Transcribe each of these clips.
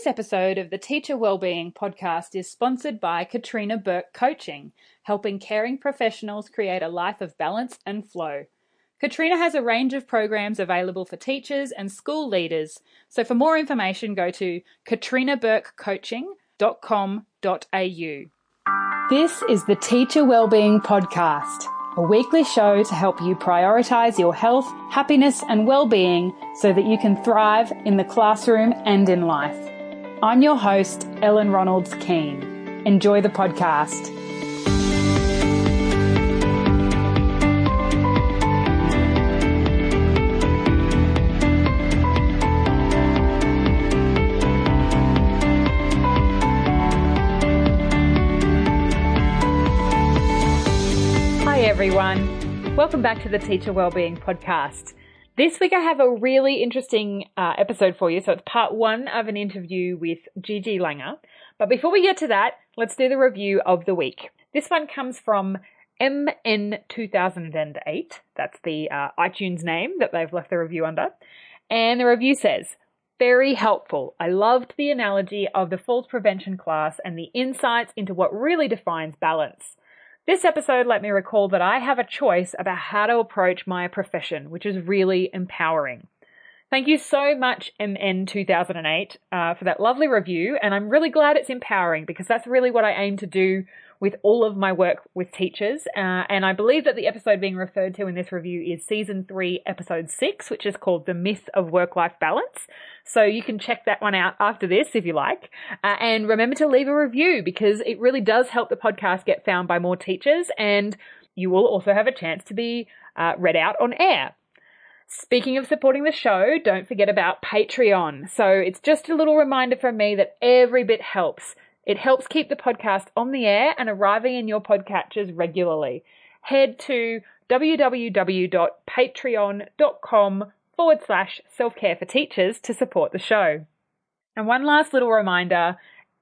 This episode of the Teacher Wellbeing Podcast is sponsored by Katrina Burke Coaching, helping caring professionals create a life of balance and flow. Katrina has a range of programs available for teachers and school leaders. So for more information, go to katrinaburkecoaching.com.au. This is the Teacher Wellbeing Podcast, a weekly show to help you prioritize your health, happiness, and well-being so that you can thrive in the classroom and in life. I'm your host, Ellen Ronalds Keane. Enjoy the podcast. Hi, everyone. Welcome back to the Teacher Wellbeing Podcast. This week I have a really interesting uh, episode for you. So it's part one of an interview with Gigi Langer. But before we get to that, let's do the review of the week. This one comes from MN2008. That's the uh, iTunes name that they've left the review under. And the review says, very helpful. I loved the analogy of the falls prevention class and the insights into what really defines balance. This episode let me recall that I have a choice about how to approach my profession, which is really empowering. Thank you so much, MN2008, uh, for that lovely review, and I'm really glad it's empowering because that's really what I aim to do with all of my work with teachers. Uh, and I believe that the episode being referred to in this review is season three, episode six, which is called The Myth of Work Life Balance. So you can check that one out after this if you like. Uh, and remember to leave a review because it really does help the podcast get found by more teachers. And you will also have a chance to be uh, read out on air. Speaking of supporting the show, don't forget about Patreon. So it's just a little reminder from me that every bit helps. It helps keep the podcast on the air and arriving in your podcatchers regularly. Head to www.patreon.com forward slash self care for teachers to support the show. And one last little reminder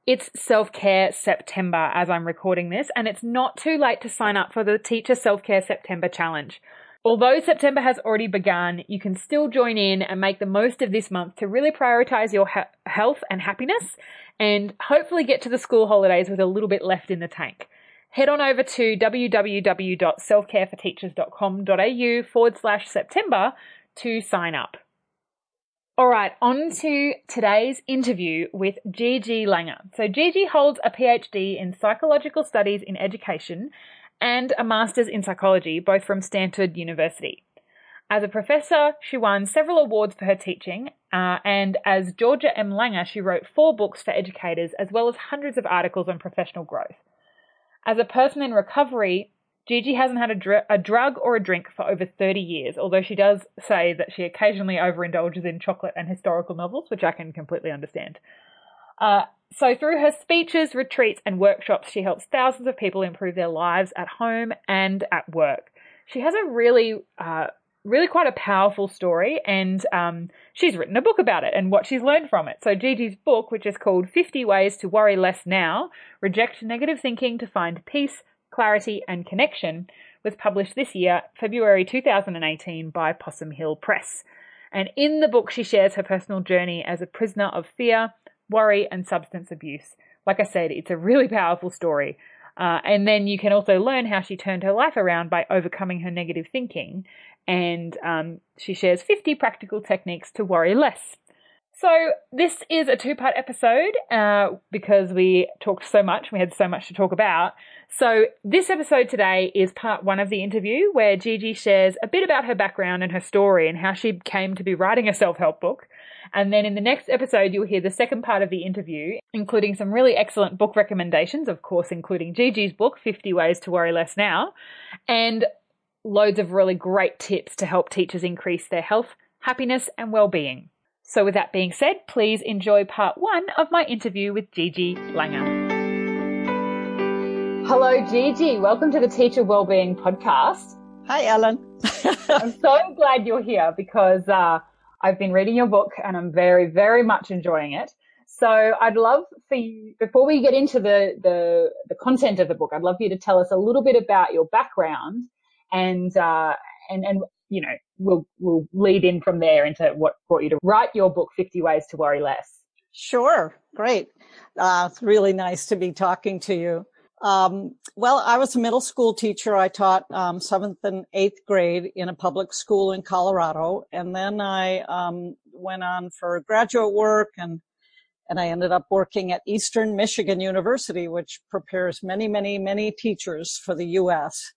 it's Self Care September as I'm recording this, and it's not too late to sign up for the Teacher Self Care September Challenge. Although September has already begun, you can still join in and make the most of this month to really prioritize your ha- health and happiness and hopefully get to the school holidays with a little bit left in the tank. Head on over to www.selfcareforteachers.com.au forward slash September to sign up. All right, on to today's interview with Gigi Langer. So, Gigi holds a PhD in psychological studies in education and a master's in psychology, both from Stanford University. As a professor, she won several awards for her teaching, uh, and as Georgea M. Langer, she wrote four books for educators as well as hundreds of articles on professional growth. As a person in recovery, Gigi hasn't had a, dr- a, drug or a drink for over 30 years, although she does say that she occasionally overindulges in chocolate and historical novels, which I can completely understand. Uh, so, through her speeches, retreats, and workshops, she helps thousands of people improve their lives at home and at work. She has a really, uh, really quite a powerful story, and um, she's written a book about it and what she's learned from it. So, Gigi's book, which is called 50 Ways to Worry Less Now Reject Negative Thinking to Find Peace, Clarity, and Connection, was published this year, February 2018, by Possum Hill Press. And in the book, she shares her personal journey as a prisoner of fear, worry, and substance abuse. Like I said, it's a really powerful story. Uh, and then you can also learn how she turned her life around by overcoming her negative thinking. And um, she shares 50 practical techniques to worry less. So, this is a two part episode uh, because we talked so much, we had so much to talk about. So, this episode today is part one of the interview where Gigi shares a bit about her background and her story and how she came to be writing a self help book. And then in the next episode, you'll hear the second part of the interview, including some really excellent book recommendations, of course, including Gigi's book, 50 Ways to Worry Less Now, and loads of really great tips to help teachers increase their health, happiness, and well-being. So with that being said, please enjoy part one of my interview with Gigi Langer. Hello, Gigi. Welcome to the Teacher Wellbeing Podcast. Hi, Ellen. I'm so glad you're here because uh, I've been reading your book and I'm very, very much enjoying it. So I'd love for you, before we get into the, the, the content of the book, I'd love for you to tell us a little bit about your background and, uh, and, and, you know, we'll, we'll lead in from there into what brought you to write your book, 50 Ways to Worry Less. Sure. Great. Uh, it's really nice to be talking to you. Um, well, I was a middle school teacher. I taught um, seventh and eighth grade in a public school in Colorado, and then I um, went on for graduate work, and and I ended up working at Eastern Michigan University, which prepares many, many, many teachers for the U.S.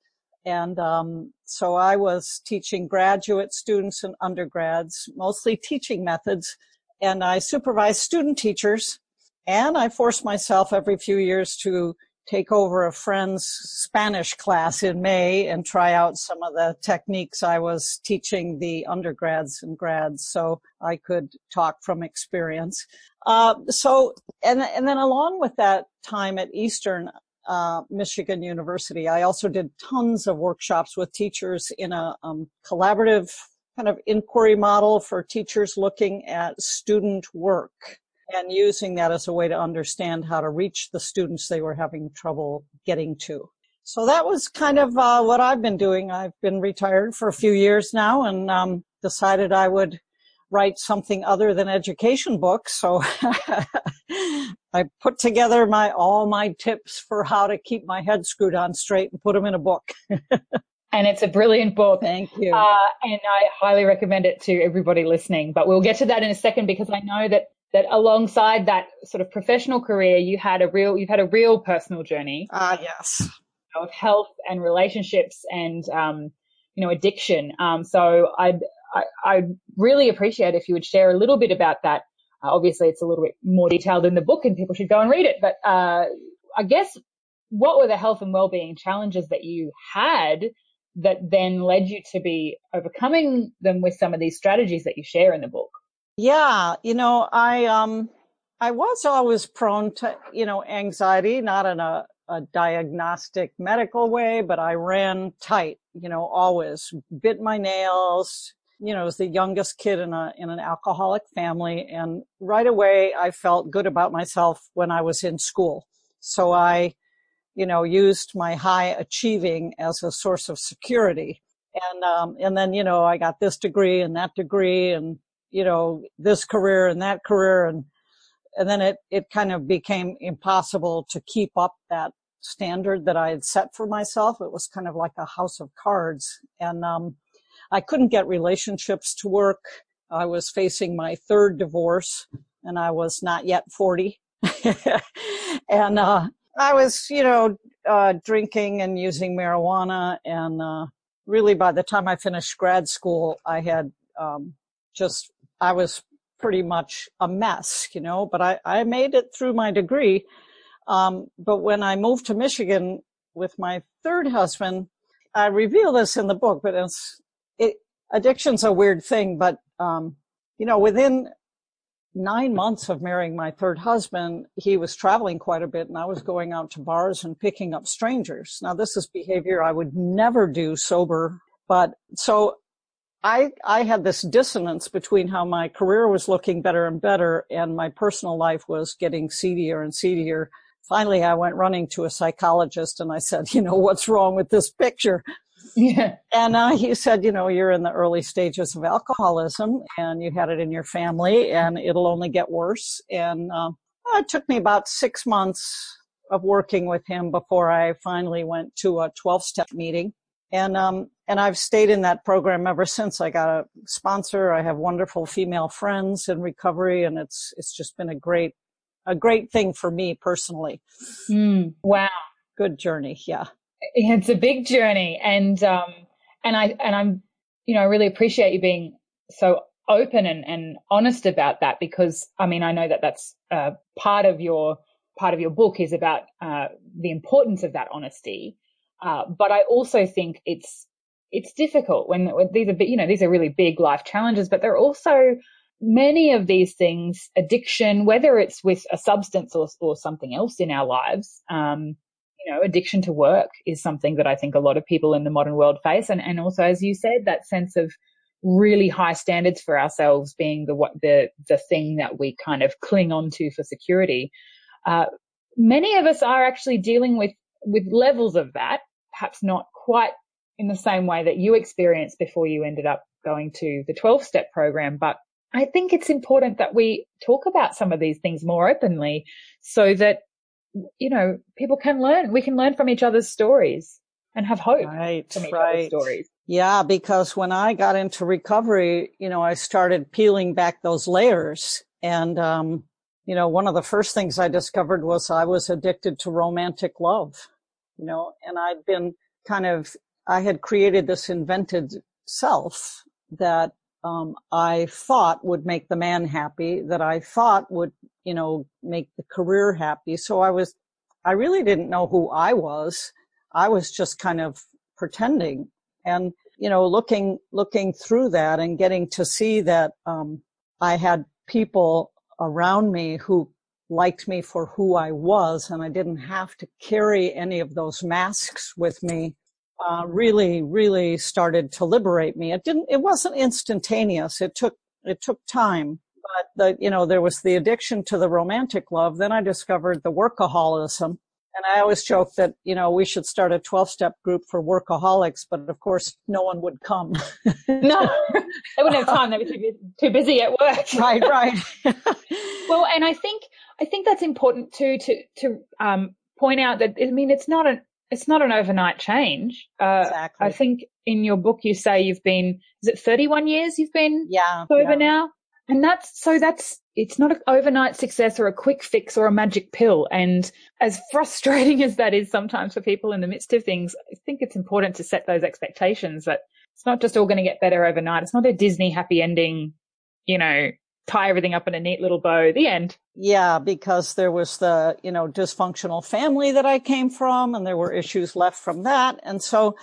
And um, so I was teaching graduate students and undergrads, mostly teaching methods, and I supervised student teachers. And I forced myself every few years to take over a friend's Spanish class in May and try out some of the techniques I was teaching the undergrads and grads so I could talk from experience. Uh, so, and, and then along with that time at Eastern, uh, Michigan University, I also did tons of workshops with teachers in a um, collaborative kind of inquiry model for teachers looking at student work and using that as a way to understand how to reach the students they were having trouble getting to. So that was kind of uh, what I've been doing. I've been retired for a few years now and um, decided I would write something other than education books. So I put together my all my tips for how to keep my head screwed on straight and put them in a book. and it's a brilliant book. Thank you. Uh, and I highly recommend it to everybody listening. But we'll get to that in a second because I know that that alongside that sort of professional career, you had a real, you've had a real personal journey. Ah, uh, yes. Of health and relationships and, um, you know, addiction. Um, so I'd, I, I'd really appreciate if you would share a little bit about that. Uh, obviously, it's a little bit more detailed in the book and people should go and read it. But, uh, I guess what were the health and well-being challenges that you had that then led you to be overcoming them with some of these strategies that you share in the book? Yeah, you know, I um I was always prone to, you know, anxiety, not in a, a diagnostic medical way, but I ran tight, you know, always bit my nails, you know, was the youngest kid in a in an alcoholic family and right away I felt good about myself when I was in school. So I, you know, used my high achieving as a source of security. And um and then, you know, I got this degree and that degree and you know, this career and that career. And, and then it, it kind of became impossible to keep up that standard that I had set for myself. It was kind of like a house of cards. And, um, I couldn't get relationships to work. I was facing my third divorce and I was not yet 40. and, uh, I was, you know, uh, drinking and using marijuana. And, uh, really by the time I finished grad school, I had, um, just I was pretty much a mess, you know, but I, I made it through my degree. Um, but when I moved to Michigan with my third husband, I reveal this in the book, but it's, it, addiction's a weird thing, but, um, you know, within nine months of marrying my third husband, he was traveling quite a bit and I was going out to bars and picking up strangers. Now, this is behavior I would never do sober, but so I, I had this dissonance between how my career was looking better and better and my personal life was getting seedier and seedier. Finally, I went running to a psychologist and I said, you know, what's wrong with this picture? Yeah. And uh, he said, you know, you're in the early stages of alcoholism and you had it in your family and it'll only get worse. And uh, it took me about six months of working with him before I finally went to a 12 step meeting. And um, and I've stayed in that program ever since. I got a sponsor. I have wonderful female friends in recovery, and it's it's just been a great a great thing for me personally. Mm, wow, good journey. Yeah, it's a big journey, and um, and I and I'm you know I really appreciate you being so open and, and honest about that because I mean I know that that's uh, part of your part of your book is about uh, the importance of that honesty. Uh, but I also think it's it's difficult when, when these are, you know, these are really big life challenges, but there are also many of these things, addiction, whether it's with a substance or, or something else in our lives, um, you know, addiction to work is something that I think a lot of people in the modern world face. And, and also, as you said, that sense of really high standards for ourselves being the, what, the, the thing that we kind of cling on to for security. Uh, many of us are actually dealing with, with levels of that, perhaps not quite in the same way that you experienced before you ended up going to the 12 step program. But I think it's important that we talk about some of these things more openly so that, you know, people can learn. We can learn from each other's stories and have hope right, from each right. other's stories. Yeah, because when I got into recovery, you know, I started peeling back those layers. And, um, you know, one of the first things I discovered was I was addicted to romantic love, you know, and I'd been kind of, I had created this invented self that um, I thought would make the man happy, that I thought would, you know, make the career happy. So I was, I really didn't know who I was. I was just kind of pretending. And, you know, looking, looking through that and getting to see that, um, I had people around me who liked me for who I was and I didn't have to carry any of those masks with me uh, really, really started to liberate me. It didn't, it wasn't instantaneous. It took, it took time. But the, you know, there was the addiction to the romantic love. Then I discovered the workaholism. And I always joke that, you know, we should start a 12 step group for workaholics, but of course no one would come. no, they wouldn't have time. They'd be too, too busy at work. right, right. well, and I think, I think that's important too, to, to, um, point out that, I mean, it's not an, it's not an overnight change. Uh, exactly. I think in your book you say you've been, is it 31 years you've been yeah, sober yeah. now? And that's, so that's, it's not an overnight success or a quick fix or a magic pill. And as frustrating as that is sometimes for people in the midst of things, I think it's important to set those expectations that it's not just all going to get better overnight. It's not a Disney happy ending, you know, tie everything up in a neat little bow. At the end. Yeah, because there was the, you know, dysfunctional family that I came from and there were issues left from that. And so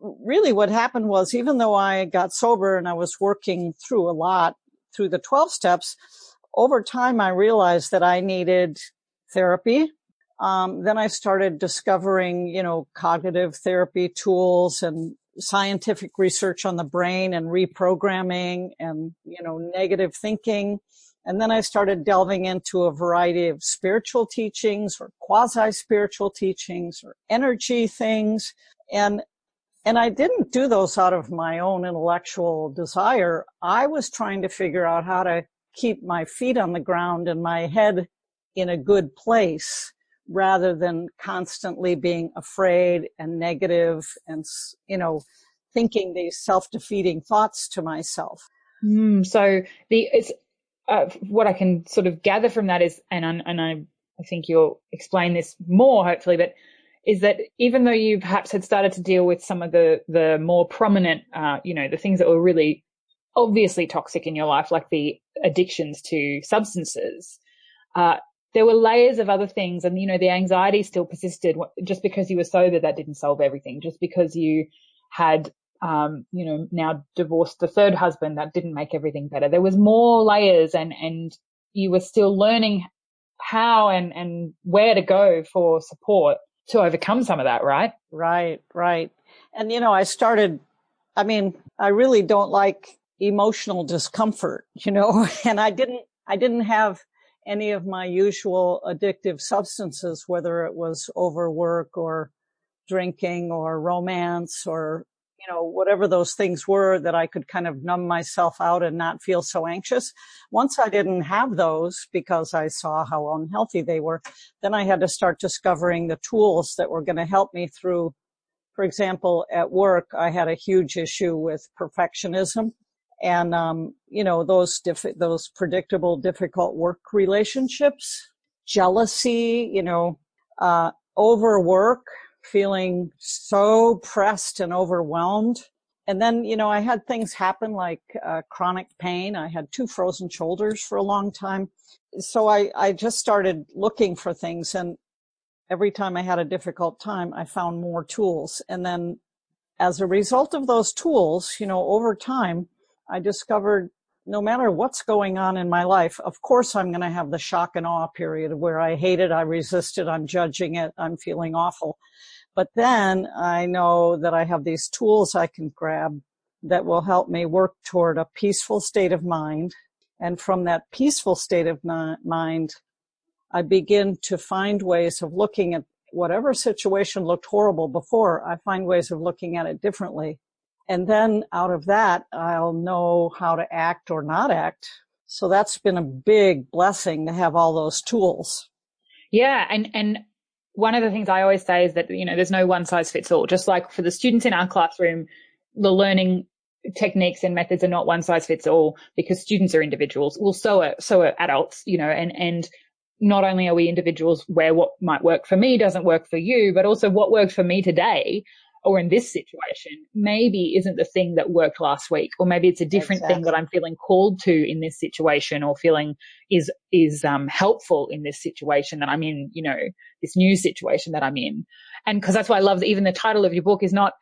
really what happened was even though I got sober and I was working through a lot through the 12 steps, over time I realized that I needed therapy. Um, then I started discovering, you know, cognitive therapy tools and scientific research on the brain and reprogramming and, you know, negative thinking. And then I started delving into a variety of spiritual teachings or quasi spiritual teachings or energy things. And, and I didn't do those out of my own intellectual desire. I was trying to figure out how to keep my feet on the ground and my head in a good place rather than constantly being afraid and negative and, you know, thinking these self-defeating thoughts to myself. Mm, so the, it's, uh, what I can sort of gather from that is, and, and I, I think you'll explain this more hopefully, but is that even though you perhaps had started to deal with some of the, the more prominent, uh, you know, the things that were really obviously toxic in your life, like the addictions to substances, uh, there were layers of other things and, you know, the anxiety still persisted. Just because you were sober, that didn't solve everything. Just because you had, um, you know, now divorced the third husband, that didn't make everything better. There was more layers and, and you were still learning how and, and where to go for support to overcome some of that, right? Right, right. And, you know, I started, I mean, I really don't like emotional discomfort, you know, and I didn't, I didn't have any of my usual addictive substances, whether it was overwork or drinking or romance or, you know, whatever those things were that I could kind of numb myself out and not feel so anxious. Once I didn't have those because I saw how unhealthy they were, then I had to start discovering the tools that were going to help me through. For example, at work, I had a huge issue with perfectionism and um, you know those diff- those predictable difficult work relationships jealousy you know uh, overwork feeling so pressed and overwhelmed. And then you know i had things happen like uh, chronic pain. I had two frozen shoulders for a long time. So i i just started looking for things and every time i had a difficult time i found more tools. And then as a result of those tools you know over time I discovered no matter what's going on in my life, of course I'm going to have the shock and awe period where I hate it, I resist it, I'm judging it, I'm feeling awful. But then I know that I have these tools I can grab that will help me work toward a peaceful state of mind. And from that peaceful state of mind, I begin to find ways of looking at whatever situation looked horrible before. I find ways of looking at it differently and then out of that, I'll know how to act or not act So that's been a big blessing to have all those tools. Yeah. And, and one of the things I always say is that, you know, there's no one size fits all. Just like for the students in our classroom, the learning techniques and methods are not one size fits all because students are individuals. Well, so are, so are adults, you know, and, and not only are we individuals where what might work for me doesn't work for you, but also what worked for me today or in this situation maybe isn't the thing that worked last week or maybe it's a different exactly. thing that i'm feeling called to in this situation or feeling is is um, helpful in this situation that i'm in you know this new situation that i'm in and because that's why i love that even the title of your book is not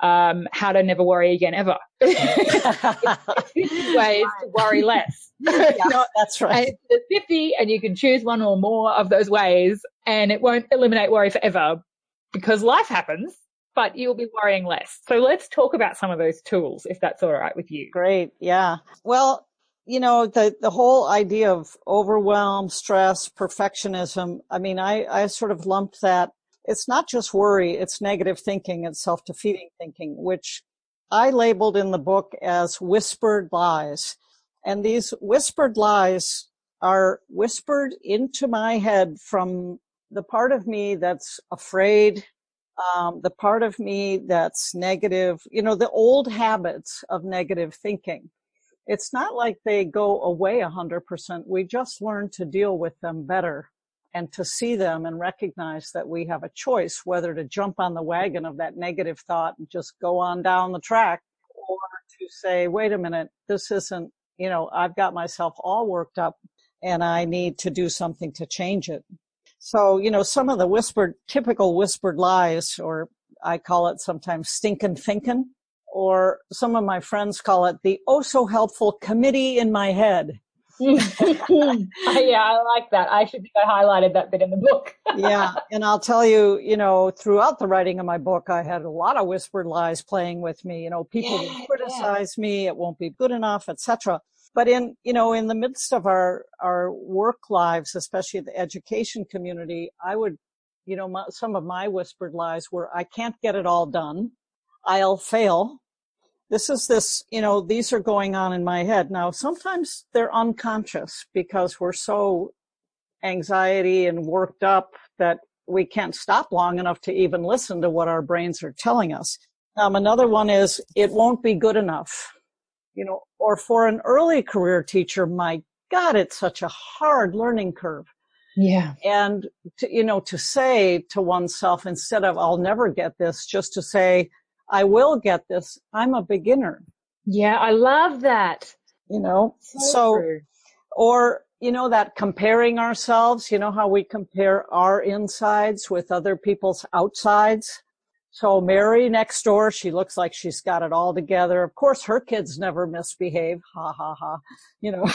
um, how to never worry again ever. it's 50 ways to worry less. yeah, no, that's right. And it's 50 and you can choose one or more of those ways and it won't eliminate worry forever because life happens, but you'll be worrying less. So let's talk about some of those tools if that's all right with you. Great. Yeah. Well, you know, the, the whole idea of overwhelm, stress, perfectionism. I mean, I, I sort of lumped that it's not just worry, it's negative thinking and self-defeating thinking, which I labeled in the book as whispered lies. And these whispered lies are whispered into my head from the part of me that's afraid, um, the part of me that's negative, you know, the old habits of negative thinking. It's not like they go away 100%. We just learn to deal with them better and to see them and recognize that we have a choice whether to jump on the wagon of that negative thought and just go on down the track or to say, wait a minute, this isn't, you know, I've got myself all worked up and I need to do something to change it. So, you know, some of the whispered, typical whispered lies, or I call it sometimes stinking thinking, or some of my friends call it the oh so helpful committee in my head. yeah, I like that. I should have highlighted that bit in the book. yeah, and I'll tell you, you know, throughout the writing of my book, I had a lot of whispered lies playing with me. You know, people yeah, will criticize yeah. me, it won't be good enough, etc. But in, you know, in the midst of our our work lives, especially the education community, I would, you know, my, some of my whispered lies were, I can't get it all done. I'll fail this is this, you know, these are going on in my head. Now, sometimes they're unconscious because we're so anxiety and worked up that we can't stop long enough to even listen to what our brains are telling us. Um, another one is it won't be good enough, you know, or for an early career teacher, my God, it's such a hard learning curve. Yeah. And to, you know, to say to oneself instead of I'll never get this, just to say, I will get this. I'm a beginner. Yeah, I love that. You know, so, so or, you know, that comparing ourselves, you know, how we compare our insides with other people's outsides. So Mary next door, she looks like she's got it all together. Of course, her kids never misbehave. Ha ha ha. You know,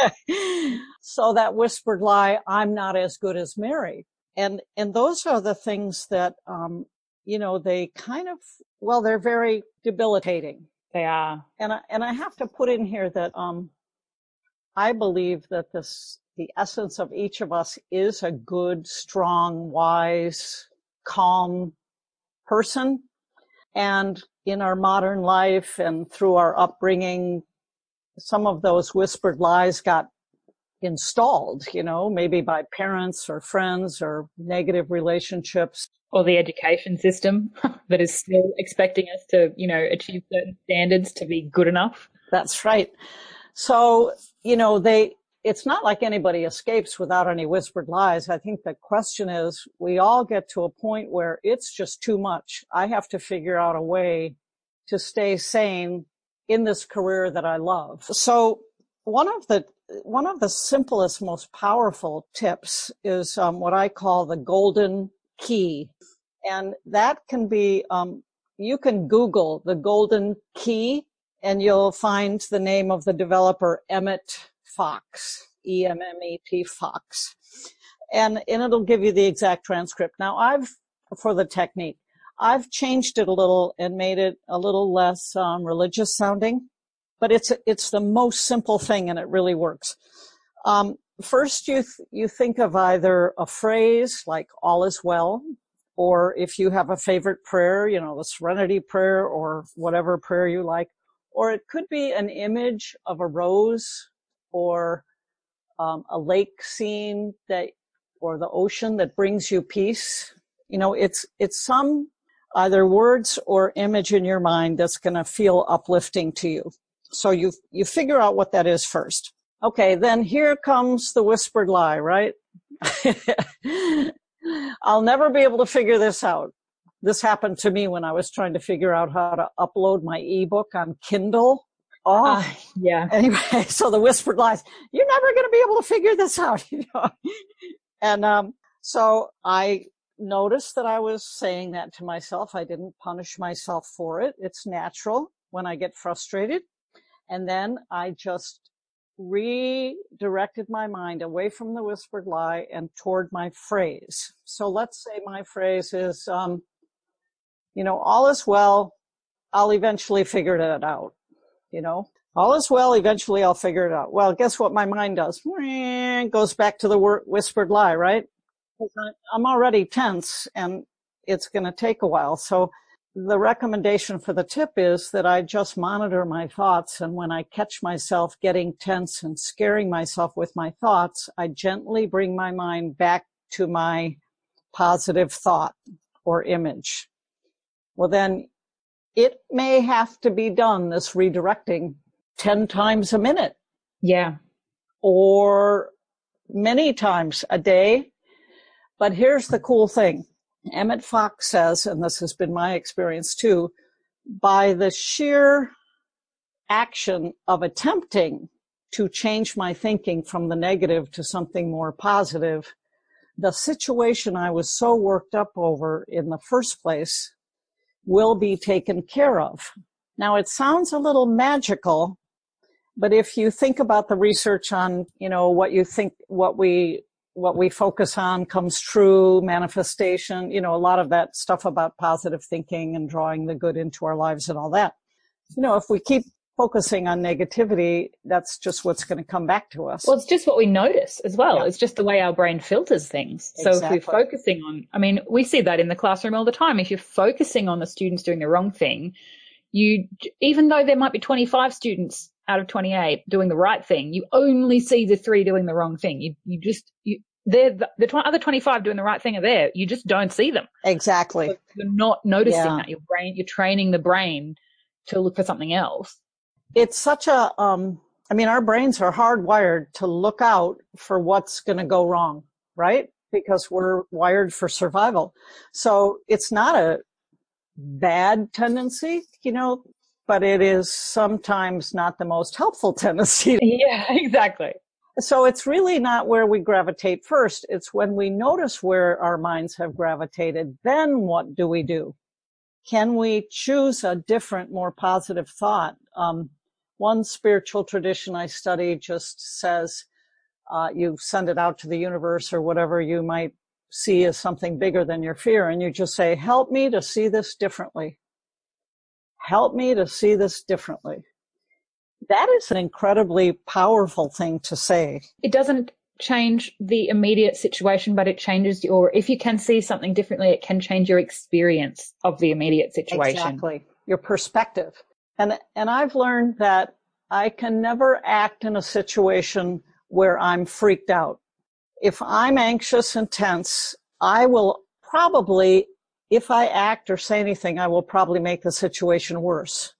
so that whispered lie, I'm not as good as Mary. And, and those are the things that, um, you know, they kind of, well, they're very debilitating. They are. And I, and I have to put in here that, um, I believe that this, the essence of each of us is a good, strong, wise, calm person. And in our modern life and through our upbringing, some of those whispered lies got installed, you know, maybe by parents or friends or negative relationships or the education system that is still expecting us to, you know, achieve certain standards to be good enough. That's right. So, you know, they, it's not like anybody escapes without any whispered lies. I think the question is we all get to a point where it's just too much. I have to figure out a way to stay sane in this career that I love. So one of the one of the simplest, most powerful tips is um, what I call the golden key. And that can be, um, you can Google the golden key and you'll find the name of the developer, Emmet Fox, E-M-M-E-T Fox. And, and it'll give you the exact transcript. Now I've, for the technique, I've changed it a little and made it a little less um, religious sounding, but it's it's the most simple thing and it really works. Um, first you, th- you think of either a phrase like all is well, or if you have a favorite prayer, you know, the serenity prayer or whatever prayer you like, or it could be an image of a rose or um, a lake scene that, or the ocean that brings you peace. You know, it's, it's some either words or image in your mind that's going to feel uplifting to you. So you, you figure out what that is first. Okay. Then here comes the whispered lie, right? I'll never be able to figure this out. This happened to me when I was trying to figure out how to upload my ebook on Kindle. Oh, uh, yeah. Anyway, so the whispered lies, you're never going to be able to figure this out, you know. And um, so I noticed that I was saying that to myself. I didn't punish myself for it. It's natural when I get frustrated. And then I just redirected my mind away from the whispered lie and toward my phrase. So let's say my phrase is, um, you know, all is well. I'll eventually figure it out. You know, all is well. Eventually I'll figure it out. Well, guess what my mind does? Goes back to the whispered lie, right? I'm already tense and it's going to take a while. So the recommendation for the tip is that I just monitor my thoughts. And when I catch myself getting tense and scaring myself with my thoughts, I gently bring my mind back to my positive thought or image. Well, then it may have to be done, this redirecting 10 times a minute. Yeah. Or many times a day. But here's the cool thing. Emmet Fox says, and this has been my experience too, by the sheer action of attempting to change my thinking from the negative to something more positive, the situation I was so worked up over in the first place will be taken care of. Now it sounds a little magical, but if you think about the research on, you know, what you think, what we what we focus on comes true, manifestation, you know, a lot of that stuff about positive thinking and drawing the good into our lives and all that. You know, if we keep focusing on negativity, that's just what's going to come back to us. Well, it's just what we notice as well. Yeah. It's just the way our brain filters things. So if we're focusing on, I mean, we see that in the classroom all the time. If you're focusing on the students doing the wrong thing, you, even though there might be 25 students out of 28 doing the right thing, you only see the three doing the wrong thing. You, you just, you, they're the, the tw- other 25 doing the right thing are there. You just don't see them. Exactly. So you're not noticing yeah. that your brain, you're training the brain to look for something else. It's such a, um, I mean, our brains are hardwired to look out for what's going to go wrong, right? Because we're wired for survival. So it's not a bad tendency, you know, but it is sometimes not the most helpful tendency. Yeah, exactly. So it's really not where we gravitate first. It's when we notice where our minds have gravitated, then what do we do? Can we choose a different, more positive thought? Um, one spiritual tradition I study just says, uh, you send it out to the universe or whatever you might see as something bigger than your fear. And you just say, help me to see this differently. Help me to see this differently. That is an incredibly powerful thing to say. It doesn't change the immediate situation, but it changes your, if you can see something differently, it can change your experience of the immediate situation. Exactly. Your perspective. And, and I've learned that I can never act in a situation where I'm freaked out. If I'm anxious and tense, I will probably, if I act or say anything, I will probably make the situation worse.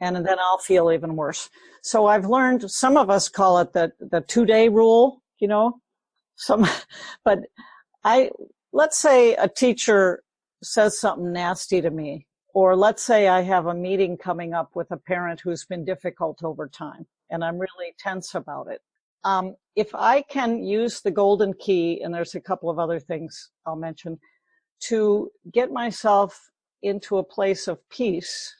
And then I'll feel even worse. So I've learned, some of us call it the, the two day rule, you know, some, but I, let's say a teacher says something nasty to me or let's say I have a meeting coming up with a parent who's been difficult over time and I'm really tense about it. Um, if I can use the golden key, and there's a couple of other things I'll mention, to get myself into a place of peace,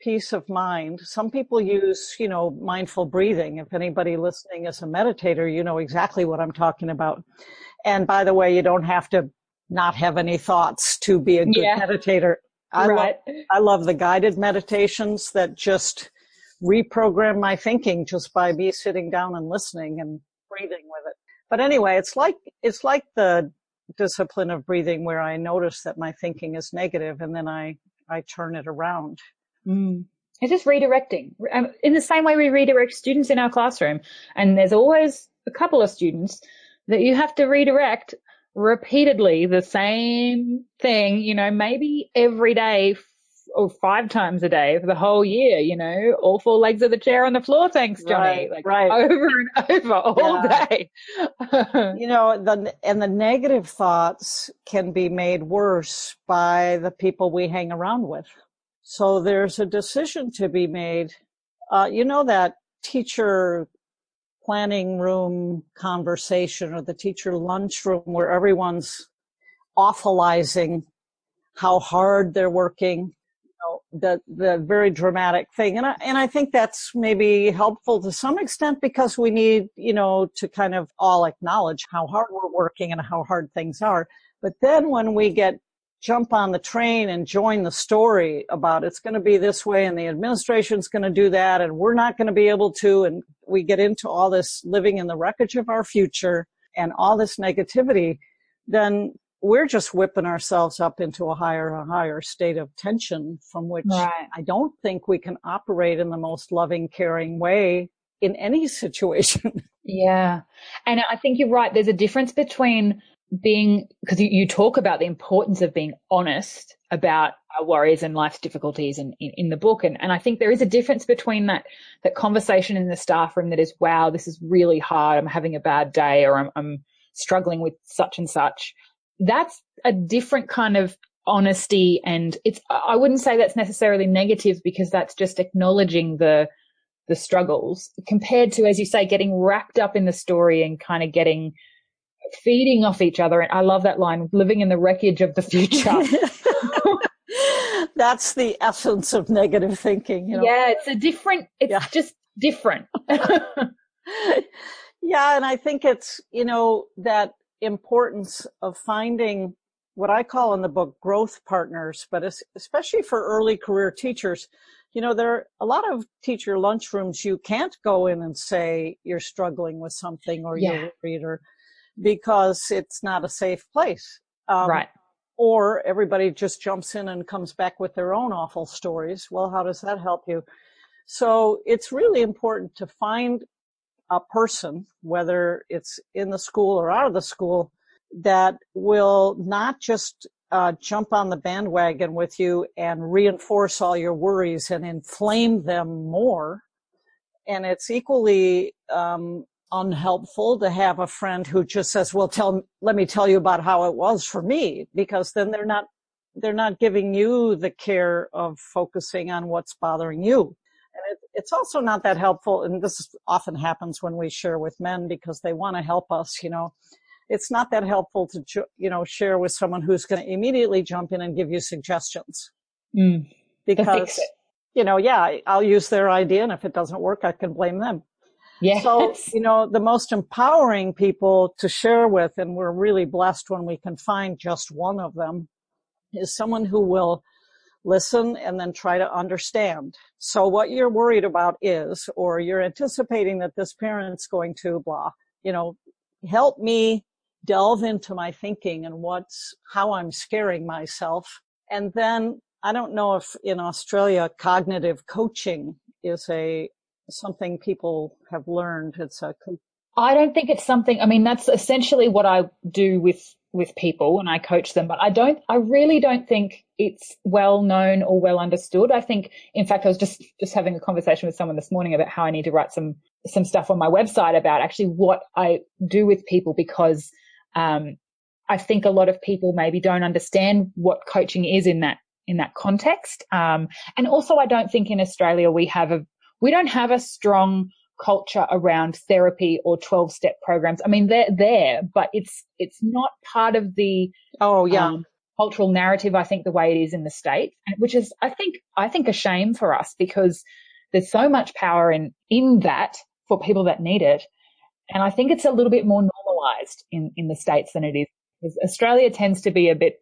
peace of mind. Some people use, you know, mindful breathing. If anybody listening is a meditator, you know exactly what I'm talking about. And by the way, you don't have to not have any thoughts to be a good yeah. meditator. I right. love, I love the guided meditations that just reprogram my thinking just by me sitting down and listening and breathing with it. But anyway, it's like, it's like the discipline of breathing where I notice that my thinking is negative and then I, I turn it around. Mm. It's just redirecting um, in the same way we redirect students in our classroom. And there's always a couple of students that you have to redirect repeatedly the same thing, you know, maybe every day or five times a day for the whole year, you know, all four legs of the chair on the floor. Thanks, Johnny. Right, like right. over and over all yeah. day. you know, the, and the negative thoughts can be made worse by the people we hang around with. So there's a decision to be made. Uh, you know, that teacher planning room conversation or the teacher lunchroom where everyone's awfulizing how hard they're working the the very dramatic thing. And I, and I think that's maybe helpful to some extent because we need you know to kind of all acknowledge how hard we're working and how hard things are. But then when we get jump on the train and join the story about it's going to be this way and the administration's going to do that and we're not going to be able to and we get into all this living in the wreckage of our future and all this negativity then we're just whipping ourselves up into a higher and higher state of tension from which right. I don't think we can operate in the most loving, caring way in any situation. Yeah. And I think you're right. There's a difference between being, because you, you, talk about the importance of being honest about our worries and life's difficulties in, in, in, the book. And, and I think there is a difference between that, that conversation in the staff room that is, wow, this is really hard. I'm having a bad day or I'm, I'm struggling with such and such that's a different kind of honesty and it's i wouldn't say that's necessarily negative because that's just acknowledging the the struggles compared to as you say getting wrapped up in the story and kind of getting feeding off each other and i love that line living in the wreckage of the future that's the essence of negative thinking you know? yeah it's a different it's yeah. just different yeah and i think it's you know that importance of finding what I call in the book growth partners, but especially for early career teachers, you know, there are a lot of teacher lunchrooms you can't go in and say you're struggling with something or yeah. you're worried or because it's not a safe place. Um, right. Or everybody just jumps in and comes back with their own awful stories. Well, how does that help you? So it's really important to find a person, whether it's in the school or out of the school, that will not just uh, jump on the bandwagon with you and reinforce all your worries and inflame them more. And it's equally um, unhelpful to have a friend who just says, "Well, tell let me tell you about how it was for me," because then they're not they're not giving you the care of focusing on what's bothering you And it, it's also not that helpful. And this often happens when we share with men because they want to help us, you know. It's not that helpful to, you know, share with someone who's going to immediately jump in and give you suggestions. Mm. Because, you know, yeah, I'll use their idea and if it doesn't work, I can blame them. Yes. So, you know, the most empowering people to share with, and we're really blessed when we can find just one of them, is someone who will listen and then try to understand. So what you're worried about is, or you're anticipating that this parent's going to blah, you know, help me delve into my thinking and what's, how I'm scaring myself. And then I don't know if in Australia cognitive coaching is a, something people have learned. It's a I don't think it's something, I mean, that's essentially what I do with with people and I coach them, but I don't, I really don't think it's well known or well understood. I think, in fact, I was just, just having a conversation with someone this morning about how I need to write some, some stuff on my website about actually what I do with people because, um, I think a lot of people maybe don't understand what coaching is in that, in that context. Um, and also I don't think in Australia we have a, we don't have a strong culture around therapy or 12 step programs. I mean, they're there, but it's, it's not part of the, oh, yeah. Um, cultural narrative, I think the way it is in the States, which is, I think, I think a shame for us because there's so much power in, in that for people that need it. And I think it's a little bit more normalized in, in the States than it is. Because Australia tends to be a bit,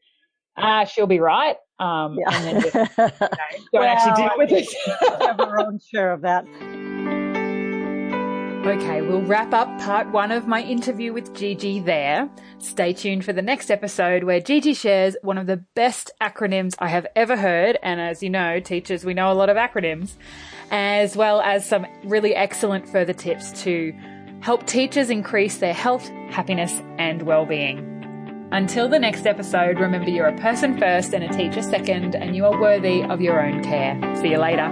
ah, she'll be right. Um, yeah. and then just, you know, don't well, actually deal with it. have our own share of that. Okay, we'll wrap up part one of my interview with Gigi there. Stay tuned for the next episode where Gigi shares one of the best acronyms I have ever heard. And as you know, teachers, we know a lot of acronyms, as well as some really excellent further tips to help teachers increase their health, happiness, and well-being. Until the next episode, remember you're a person first and a teacher second, and you are worthy of your own care. See you later.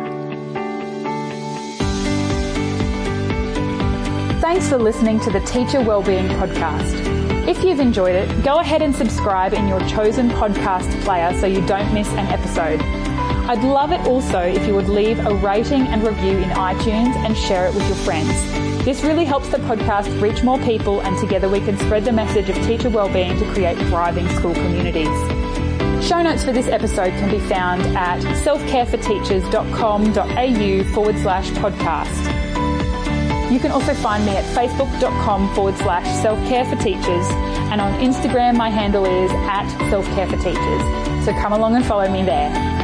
Thanks for listening to the Teacher Wellbeing Podcast. If you've enjoyed it, go ahead and subscribe in your chosen podcast player so you don't miss an episode. I'd love it also if you would leave a rating and review in iTunes and share it with your friends. This really helps the podcast reach more people and together we can spread the message of teacher wellbeing to create thriving school communities. Show notes for this episode can be found at selfcareforteachers.com.au forward slash podcast. You can also find me at facebook.com forward slash self-care for teachers and on Instagram my handle is at self-care for teachers. So come along and follow me there.